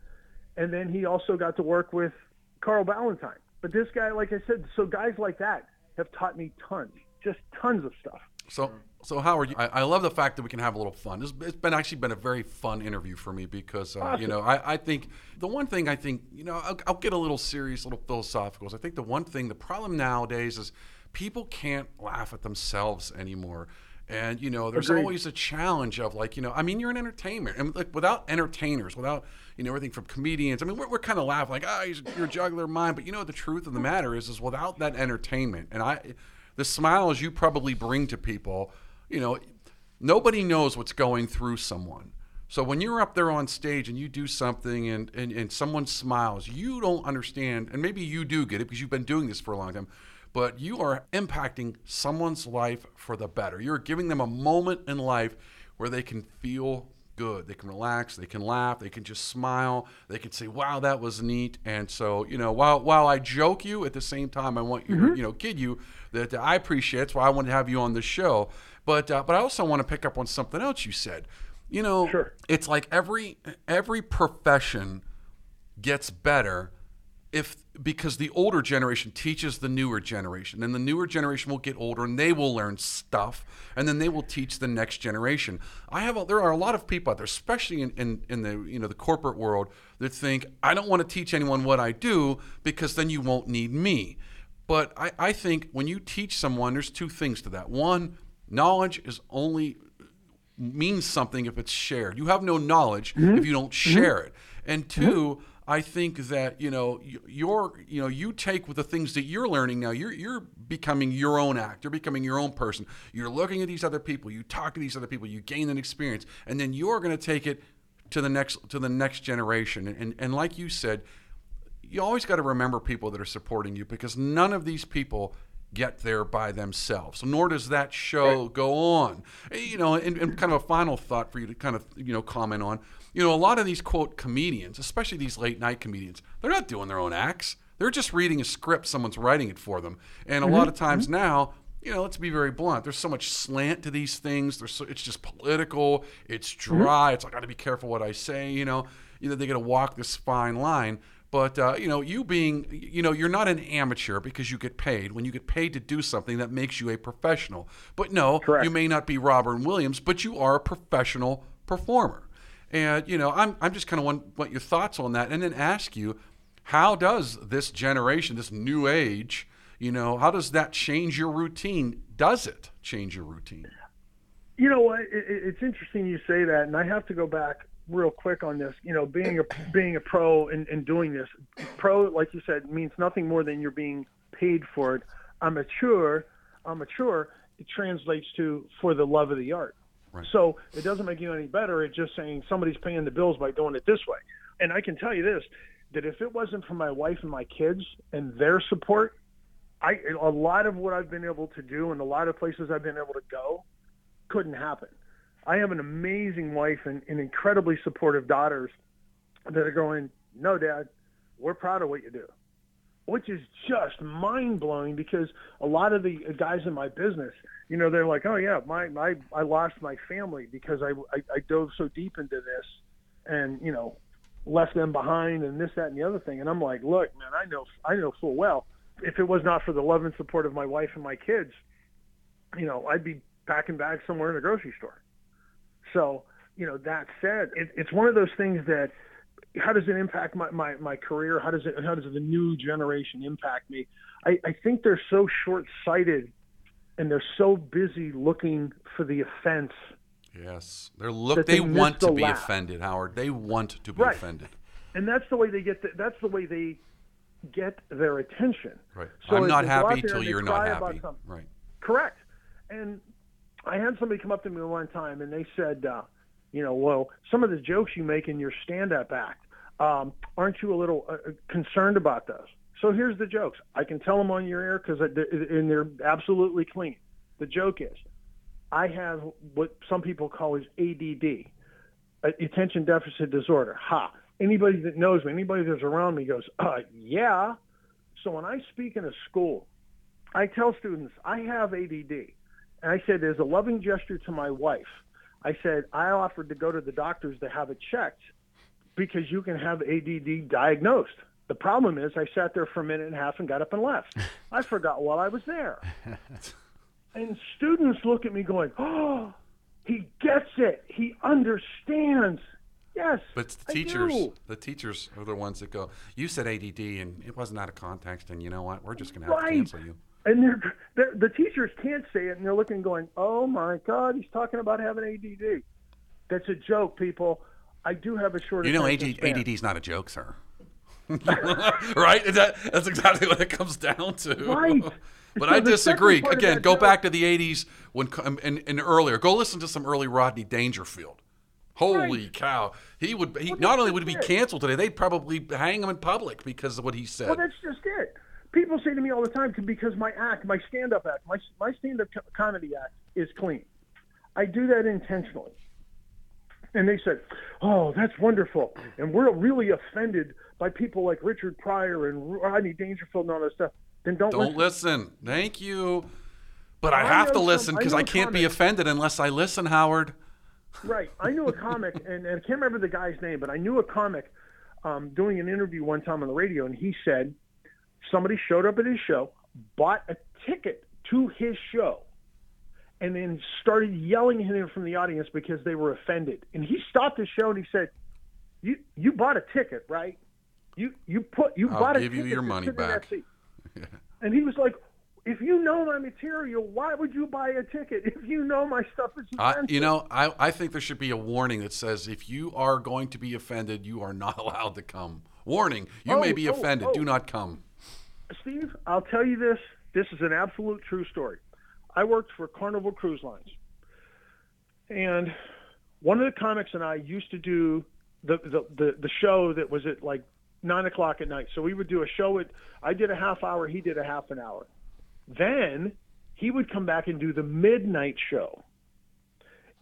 and then he also got to work with Carl Ballantine. But this guy, like I said, so guys like that have taught me tons, just tons of stuff. So, so Howard, I, I love the fact that we can have a little fun. It's, it's been actually been a very fun interview for me because uh, awesome. you know I, I think the one thing I think you know I'll, I'll get a little serious, a little philosophical. Is I think the one thing the problem nowadays is people can't laugh at themselves anymore. And you know, there's Agreed. always a challenge of like, you know, I mean, you're an entertainer, and like without entertainers, without you know everything from comedians. I mean, we're, we're kind of laughing like, ah, oh, you're a juggler of mine. But you know, the truth of the matter is, is without that entertainment, and I, the smiles you probably bring to people, you know, nobody knows what's going through someone. So when you're up there on stage and you do something and, and, and someone smiles, you don't understand, and maybe you do get it because you've been doing this for a long time, but you are impacting someone's life for the better. You're giving them a moment in life where they can feel good. They can relax, they can laugh, they can just smile, they can say, "Wow, that was neat." And so, you know, while while I joke you, at the same time, I want you, mm-hmm. you know, kid you that I appreciate. That's why I wanted to have you on the show. But uh, but I also want to pick up on something else you said. You know, sure. it's like every every profession gets better if because the older generation teaches the newer generation and the newer generation will get older and they will learn stuff and then they will teach the next generation. I have a, there are a lot of people out there especially in, in, in the you know the corporate world that think i don't want to teach anyone what i do because then you won't need me. But I, I think when you teach someone there's two things to that. One knowledge is only means something if it's shared. You have no knowledge mm-hmm. if you don't share mm-hmm. it. And 2 mm-hmm I think that you know you're you know you take with the things that you're learning now. You're you're becoming your own act. You're becoming your own person. You're looking at these other people. You talk to these other people. You gain an experience, and then you're going to take it to the next to the next generation. And, and like you said, you always got to remember people that are supporting you because none of these people get there by themselves. Nor does that show right. go on. You know, and, and kind of a final thought for you to kind of you know comment on you know, a lot of these quote comedians, especially these late night comedians, they're not doing their own acts. They're just reading a script, someone's writing it for them. And a mm-hmm. lot of times mm-hmm. now, you know, let's be very blunt. There's so much slant to these things. There's so, it's just political. It's mm-hmm. dry. Mm-hmm. It's like, I got to be careful what I say. You know, you know, they got to walk this fine line. But uh, you know, you being, you know, you're not an amateur because you get paid. When you get paid to do something, that makes you a professional. But no, Correct. you may not be Robin Williams, but you are a professional performer. And you know, I'm I'm just kind of want, your thoughts on that, and then ask you, how does this generation, this new age, you know, how does that change your routine? Does it change your routine? You know what? It, it's interesting you say that, and I have to go back real quick on this. You know, being a being a pro and, and doing this, pro, like you said, means nothing more than you're being paid for it. Amateur, amateur, it translates to for the love of the art. Right. So it doesn't make you any better. It's just saying somebody's paying the bills by doing it this way. And I can tell you this: that if it wasn't for my wife and my kids and their support, I a lot of what I've been able to do and a lot of places I've been able to go couldn't happen. I have an amazing wife and, and incredibly supportive daughters that are going, "No, Dad, we're proud of what you do." which is just mind blowing because a lot of the guys in my business, you know, they're like, oh yeah, my my I lost my family because I, I I dove so deep into this, and you know, left them behind and this that and the other thing, and I'm like, look, man, I know I know full well if it was not for the love and support of my wife and my kids, you know, I'd be packing bags somewhere in a grocery store. So, you know, that said, it, it's one of those things that how does it impact my, my, my career? How does it how does the new generation impact me? I, I think they're so short sighted and they're so busy looking for the offense. Yes. They're look they, they want to be laugh. offended, Howard. They want to be right. offended. And that's the way they get the, that's the way they get their attention. Right. So I'm not happy till you're not happy. Right. Correct. And I had somebody come up to me one time and they said, uh, you know, well, some of the jokes you make in your stand-up act, um, aren't you a little uh, uh, concerned about those? So here's the jokes. I can tell them on your air because and they're absolutely clean. The joke is, I have what some people call is ADD, attention deficit disorder. Ha! Anybody that knows me, anybody that's around me goes, uh, yeah. So when I speak in a school, I tell students I have ADD, and I said as a loving gesture to my wife, I said I offered to go to the doctors to have it checked because you can have ADD diagnosed. The problem is I sat there for a minute and a half and got up and left. I forgot while I was there. and students look at me going, "Oh, he gets it. He understands." Yes, but the teachers, the teachers are the ones that go. You said ADD, and it wasn't out of context, and you know what? We're just going to have right. to cancel you. And they're, they're, the teachers can't say it, and they're looking, going, "Oh my God, he's talking about having ADD." That's a joke, people. I do have a short. You know, AD, ADD is not a joke, sir. right? That, that's exactly what it comes down to. Right. but So I disagree. second part of Again, go joke- back to the '80s when um, and, and earlier. Go listen to some early Rodney Dangerfield. Holy Right. cow! He would. He Well, not only would he be canceled today, they'd probably hang him in public because of what he said. Well, that's just it. People say to me all the time because my act, my stand-up act, my my stand-up comedy act is clean. I do that intentionally. And they said, "Oh, that's wonderful," and we're really offended by people like Richard Pryor and Rodney Dangerfield and all that stuff. Then don't, Don't listen. listen. Thank you. But I I have to listen because I, I can't be offended unless I listen, Howard. Right. I knew a comic, and, and I can't remember the guy's name, but I knew a comic um, doing an interview one time on the radio, and he said somebody showed up at his show, bought a ticket to his show, and then started yelling at him from the audience because they were offended. And he stopped his show and he said, "You you bought a ticket, right? You you put you I'll bought a give you ticket your money sit in that back." And he was like. If you know my material, why would you buy a ticket? If you know my stuff is I, you know, I, I think there should be a warning that says if you are going to be offended, you are not allowed to come. Warning: You may Oh, be oh, offended. oh. Do not come. Steve, I'll tell you this. This is an absolute true story. I worked for Carnival Cruise Lines. And one of the comics and I used to do the, the, the, the show that was at like nine o'clock at night. So we would do a show at, I did a half hour, he did a half an hour. Then he would come back and do the midnight show.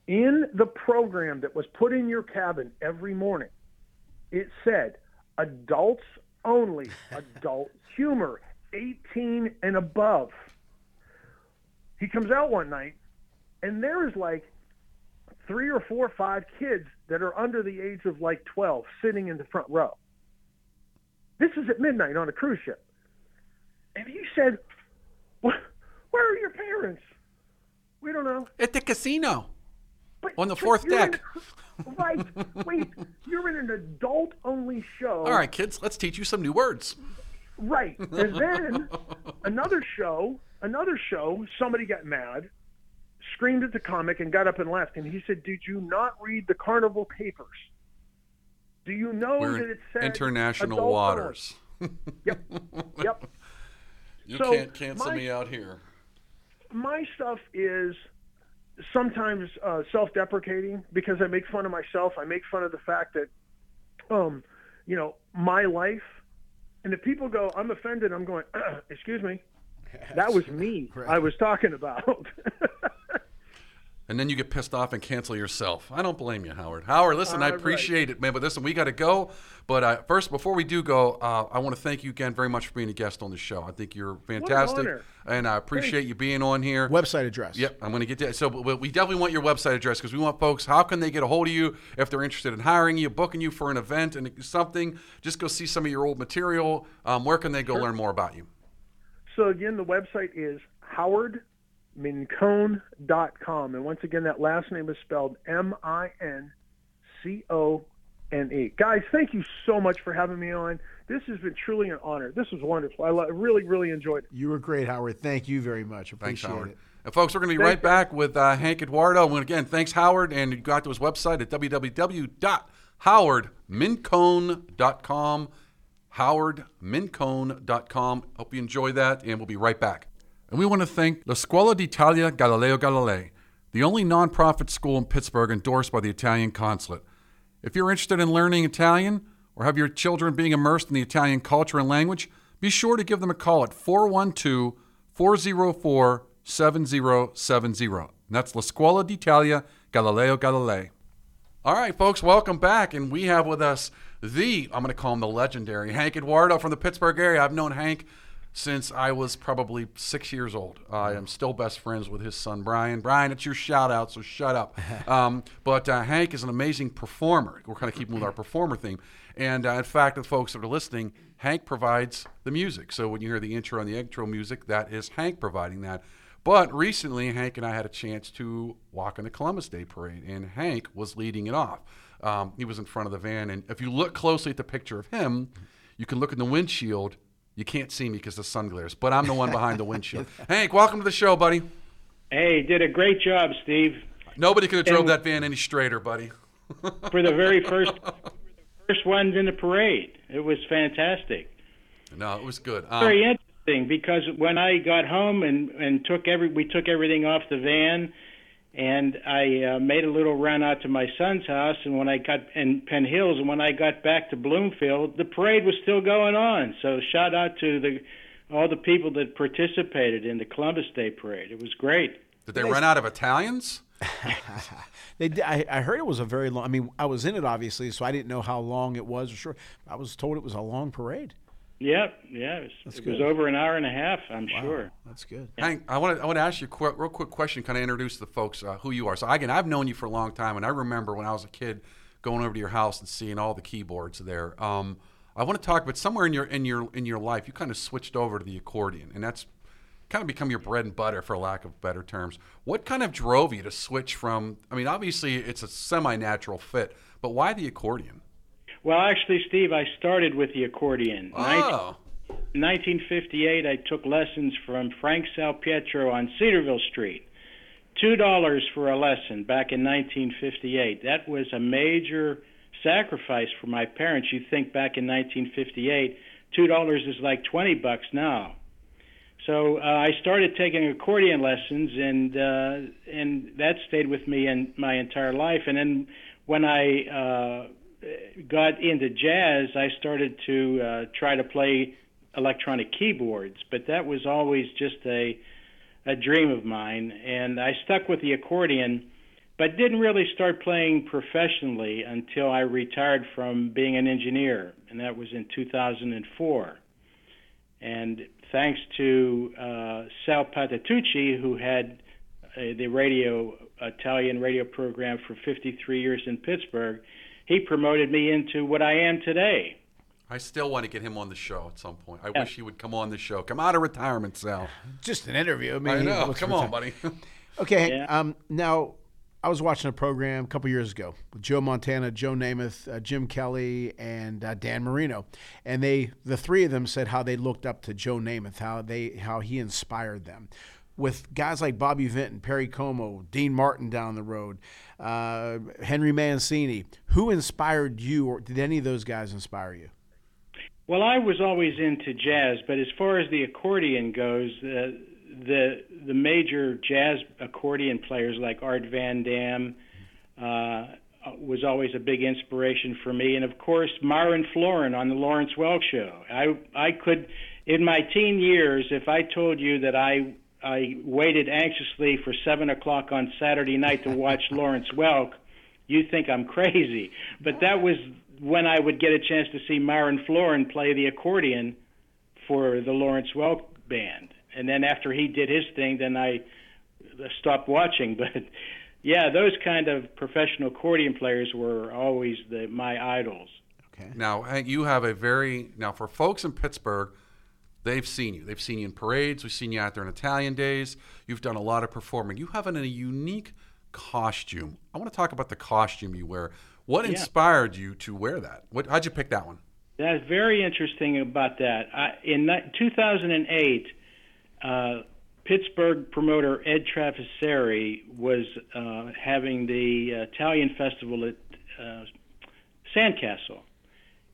In the program that was put in your cabin every morning, it said adults only, adult humor, 18 and above. He comes out one night, and there is like three or four or five kids that are under the age of like 12 sitting in the front row. This is at midnight on a cruise ship. And he said, Where are your parents? We don't know. At the casino. But, On the fourth deck. Right. Wait, you're in an adult only show. All right, kids, let's teach you some new words. Right. And then another show, another show, somebody got mad, screamed at the comic and got up and left. And he said, Did you not read the carnival papers? Do you know We're that it said international waters. Yep. Yep. You So, can't cancel my- me out here. my stuff is sometimes uh, self-deprecating because I make fun of myself. I make fun of the fact that, um, you know, my life. And if people go, I'm offended. I'm going, excuse me. That was me. I was talking about. And then you get pissed off and cancel yourself. I don't blame you, Howard. Howard, listen, I Uh, right. appreciate it, man. But listen, we got to go. But uh, first, before we do go, uh, I want to thank you again very much for being a guest on the show. I think you're fantastic, honor. and I appreciate you being on here. Website address. Yep, I'm going to get that. So but we definitely want your website address because we want folks. How can they get a hold of you if they're interested in hiring you, booking you for an event and something? Just go see some of your old material. Um, where can they go learn more about you? so again, the website is howardmincone.com. And once again, that last name is spelled M-I-N-C-O-N-E. Guys, thank you so much for having me on. This has been truly an honor. This was wonderful. I lo- really, really enjoyed it. You were great, Howard. Thank you very much. Thanks, Appreciate Howard. it. And folks, we're going to be Thank right you. back with uh, Hank Edwardo. And again, thanks, Howard. And you go out to his website at www.howardmincone.com. howardmincone.com. Hope you enjoy that, and we'll be right back. And we want to thank La Scuola d'Italia Galileo Galilei, the only nonprofit school in Pittsburgh endorsed by the Italian consulate. If you're interested in learning Italian or have your children being immersed in the Italian culture and language, be sure to give them a call at 412 404 7070. That's La Scuola d'Italia Galileo Galilei. All right, folks, welcome back. And we have with us the, I'm going to call him the legendary Hank Edwardo from the Pittsburgh area. I've known Hank since I was probably six years old. I am still best friends with his son, Brian. Brian, it's your shout out, so shut up. Um, but uh, Hank is an amazing performer. We're kind of keeping with our performer theme. And uh, in fact, the folks that are listening, Hank provides the music. So when you hear the intro and the outro music, that is Hank providing that. But recently, Hank and I had a chance to walk in the Columbus Day Parade, and Hank was leading it off. Um, he was in front of the van, and if you look closely at the picture of him, you can look in the windshield You can't see me because the sun glares, but I'm the one behind the windshield. Hank, welcome to the show, buddy. Hey, did a great job, Steve. Nobody could have drove that van any straighter, buddy. For the very first first ones in the parade, it was fantastic. No, it was good. Um, very interesting because when I got home and and took every we took everything off the van and I uh, made a little run out to my son's house. And when I got in Penn Hills, and when I got back to Bloomfield, the parade was still going on. So shout out to the all the people that participated in the Columbus Day parade. It was great. Did they run out of Italians? they, I, I, heard it was a very long. I mean, I was in it obviously, so I didn't know how long it was. Or sure, I was told it was a long parade. Yep, yeah, it, was, it was, over an hour and a half. I'm wow, sure. That's good. Hank, I want to I want to ask you a quick, real quick question, kind of introduce the folks uh, who you are. So again, I've known you for a long time, and I remember when I was a kid going over to your house and seeing all the keyboards there. Um, I want to talk, but somewhere in your in your in your life, you kind of switched over to the accordion, and that's kind of become your bread and butter, for lack of better terms. What kind of drove you to switch from? I mean, obviously it's a semi-natural fit, but why the accordion? Well, actually, Steve, I started with the accordion. Oh. 1958, I took lessons from Frank Salpietro on Cedarville Street. Two dollars for a lesson back in 1958. That was a major sacrifice for my parents. You think back in 1958, two dollars is like 20 bucks now. So uh, I started taking accordion lessons, and uh, and that stayed with me in my entire life. And then when I uh, got into jazz, I started to uh, try to play electronic keyboards, but that was always just a a dream of mine, and I stuck with the accordion, but didn't really start playing professionally until I retired from being an engineer, and that was in 2004. And thanks to uh, Sal Patitucci, who had uh, the radio Italian radio program for 53 years in Pittsburgh, he promoted me into what I am today. I still want to get him on the show at some point. I yeah. wish he would come on the show. Come out of retirement, Sal. Just an interview. I, mean, I know. Come on, buddy. okay. Yeah. Um, now, I was watching a program a couple years ago with Joe Montana, Joe Namath, uh, Jim Kelly, and uh, Dan Marino, and they, the three of them, said how they looked up to Joe Namath, how they, how he inspired them with guys like Bobby Vinton, Perry Como, Dean Martin down the road, uh, Henry Mancini. Who inspired you, or did any of those guys inspire you? Well, I was always into jazz, but as far as the accordion goes, uh, the the major jazz accordion players like Art Van Damme uh, was always a big inspiration for me, and of course Myron Floren on the Lawrence Welk Show. I I could, in my teen years, if I told you that I I waited anxiously for seven o'clock on Saturday night to watch Lawrence Welk, you think I'm crazy. But that was when I would get a chance to see Myron Floren play the accordion for the Lawrence Welk band. And then after he did his thing, then I stopped watching. But yeah, those kind of professional accordion players were always the, my idols. Okay. Now, you have a very now for folks in Pittsburgh They've seen you. They've seen you in parades. We've seen you out there in Italian days. You've done a lot of performing. You have an, a unique costume. I want to talk about the costume you wear. What yeah. inspired you to wear that? What, how'd you pick that one? That's very interesting about that. I, in 2008, uh, Pittsburgh promoter Ed Trafficeri was uh, having the Italian festival at uh, Sandcastle,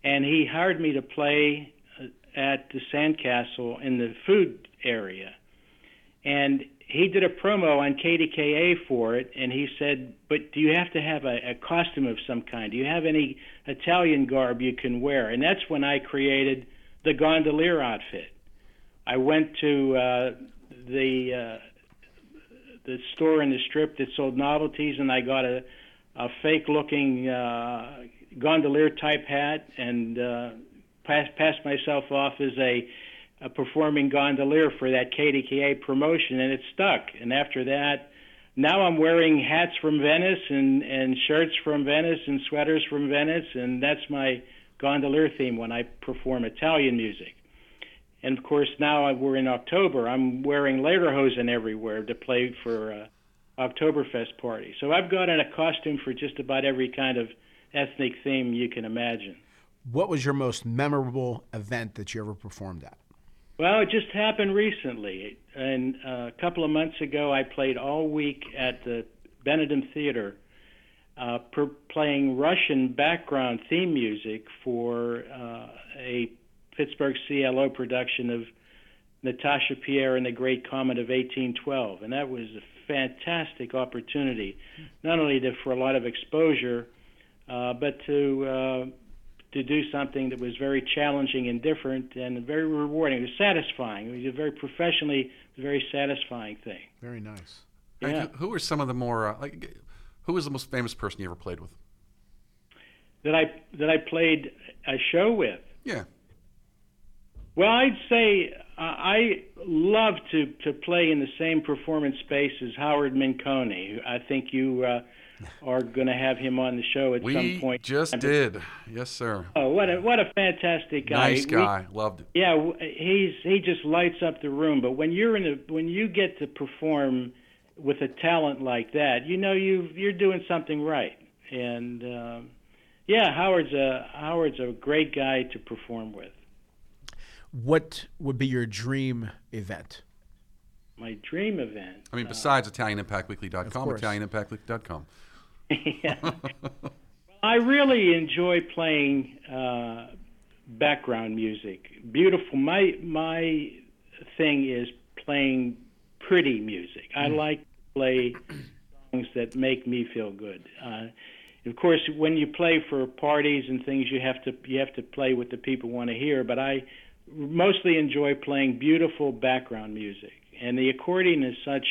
and he hired me to play at the Sandcastle in the food area. And he did a promo on KDKA for it, and he said, "But do you have to have a, a costume of some kind? Do you have any Italian garb you can wear?" And that's when I created the gondolier outfit. I went to uh, the uh, the store in the strip that sold novelties, and I got a a fake-looking uh, gondolier type hat and uh, passed passed myself off as a, a performing gondolier for that KDKA promotion, and it stuck. And after that, now I'm wearing hats from Venice and and shirts from Venice and sweaters from Venice, and that's my gondolier theme when I perform Italian music. And of course, now we're in October. I'm wearing lederhosen everywhere to play for uh, Oktoberfest party. So I've got in a costume for just about every kind of ethnic theme you can imagine. What was your most memorable event that you ever performed at? Well, it just happened recently. And uh, a couple of months ago, I played all week at the Benedum Theater, uh, per- playing Russian background theme music for uh, a Pittsburgh CLO production of Natasha Pierre and the Great Comet of 1812. And that was a fantastic opportunity, not only to, for a lot of exposure, uh, but to uh, to do something that was very challenging and different and very rewarding. It was satisfying. It was a very professionally, very satisfying thing. Very nice. Yeah. who who are some of the more uh, like? Who was the most famous person you ever played with? That I that I played a show with. Yeah. Well, I'd say uh, I love to to play in the same performance space as Howard Mincone. I think you uh, are going to have him on the show at We some point. just did. Yes, sir. Oh, what a what a fantastic guy! Nice We- guy. Loved it. Yeah, he's he just lights up the room. But when you're in a when you get to perform with a talent like that, you know you you're doing something right. And um, yeah, Howard's a Howard's a great guy to perform with. What would be your dream event? My dream event. I mean, besides ItalianImpactWeekly.com, Of course. ItalianImpactWeekly.com. I really enjoy playing uh, background music. Beautiful. My my thing is playing pretty music. I like to play songs that make me feel good. Uh, of course, when you play for parties and things, you have to you have to play what the people want to hear. But I mostly enjoy playing beautiful background music, and the accordion is such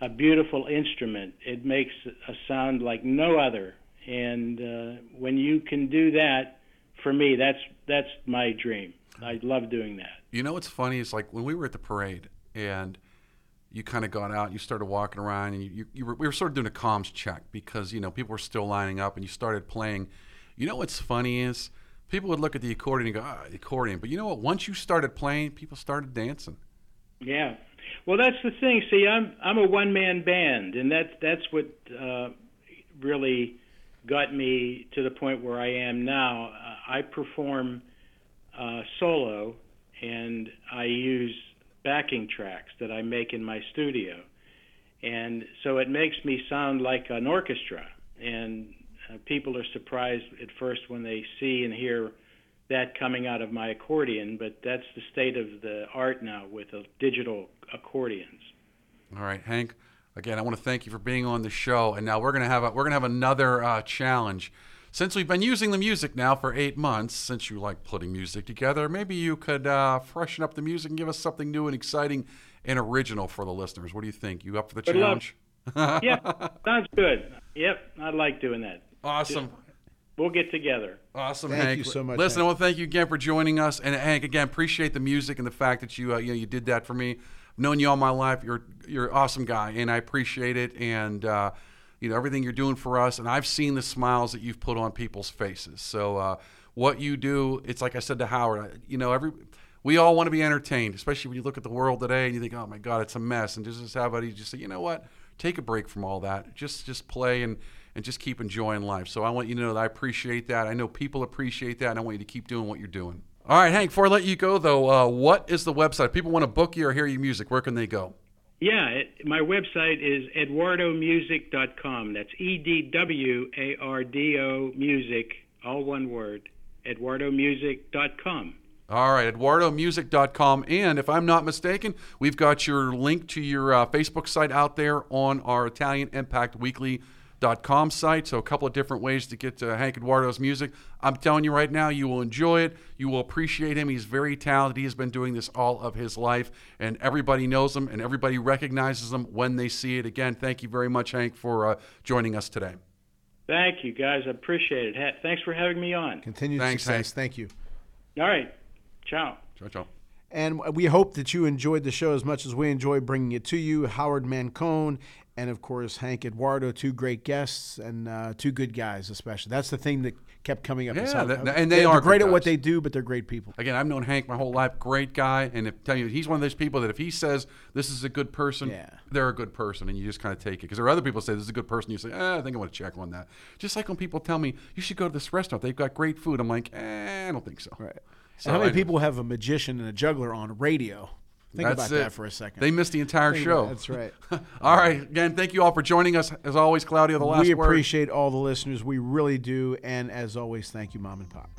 a beautiful instrument. It makes a sound like no other, and uh, when you can do that, for me, that's that's my dream. I love doing that. You know what's funny is like when we were at the parade and you kind of got out and you started walking around and you, you, you were, we were sort of doing a comms check because you know people were still lining up and you started playing. You know what's funny is people would look at the accordion and go, ah, accordion. But you know what? Once you started playing, people started dancing. Yeah. Well, that's the thing. See, I'm I'm a one man band, and that's that's what uh, really got me to the point where I am now. Uh, I perform uh, solo, and I use backing tracks that I make in my studio, and so it makes me sound like an orchestra. And uh, people are surprised at first when they see and hear that coming out of my accordion, but that's the state of the art now with uh, digital accordions. All right, Hank. Again, I want to thank you for being on the show. And now we're gonna have a, we're gonna have another uh, challenge. Since we've been using the music now for eight months, since you like putting music together, maybe you could uh, freshen up the music and give us something new and exciting and original for the listeners. What do you think? You up for the Good challenge? yeah, sounds good. Yep, I like doing that. Awesome. We'll get together. Awesome, Thank Hank. you so much, Listen, Hank. I want to thank you again for joining us, and Hank, again, appreciate the music and the fact that you, uh, you know, you did that for me. Known you all my life. You're you're an awesome guy, and I appreciate it, and uh, you know everything you're doing for us. And I've seen the smiles that you've put on people's faces. So uh, what you do, it's like I said to Howard. You know, every we all want to be entertained, especially when you look at the world today and you think, oh my God, it's a mess. And just how about you just say, you know what? Take a break from all that. Just just play and and just keep enjoying life. So I want you to know that I appreciate that. I know people appreciate that, and I want you to keep doing what you're doing. All right, Hank. Before I let you go, though, uh, what is the website? If people want to book you or hear your music. Where can they go? Yeah, it, my website is edwardomusic.com. That's E D W A R D O music, all one word, edwardomusic.com. All right, edwardomusic.com. And if I'm not mistaken, we've got your link to your uh, Facebook site out there on our Italian Impact Weekly.com site. So, a couple of different ways to get to Hank Edwardo's music. I'm telling you right now, you will enjoy it. You will appreciate him. He's very talented. He has been doing this all of his life, and everybody knows him and everybody recognizes him when they see it. Again, thank you very much, Hank, for uh, joining us today. Thank you, guys. I appreciate it. Ha- thanks for having me on. Continued Thanks, success. Hank. Thank you. All right. Ciao. Ciao, ciao. And we hope that you enjoyed the show as much as we enjoy bringing it to you. Howard Mincone and, of course, Hank Edwardo, two great guests and uh, two good guys, especially. That's the thing that kept coming up. Yeah, that- and they they're are great at what they do, but they're great people. Again, I've known Hank my whole life. Great guy, and if tell you, he's one of those people that if he says this is a good person, Yeah. they're a good person, and you just kind of take it. Because there are other people say this is a good person, you say, eh, I think I want to check on that. Just like when people tell me you should go to this restaurant, they've got great food. I'm like, eh, I don't think so. Right. So how many people have a magician and a juggler on radio? Think That's about it. that for a second. They missed the entire Think show. That's right. all right. Again, thank you all for joining us. As always, Claudio, the last we word. appreciate all the listeners. We really do. And as always, thank you, Mom and Pop.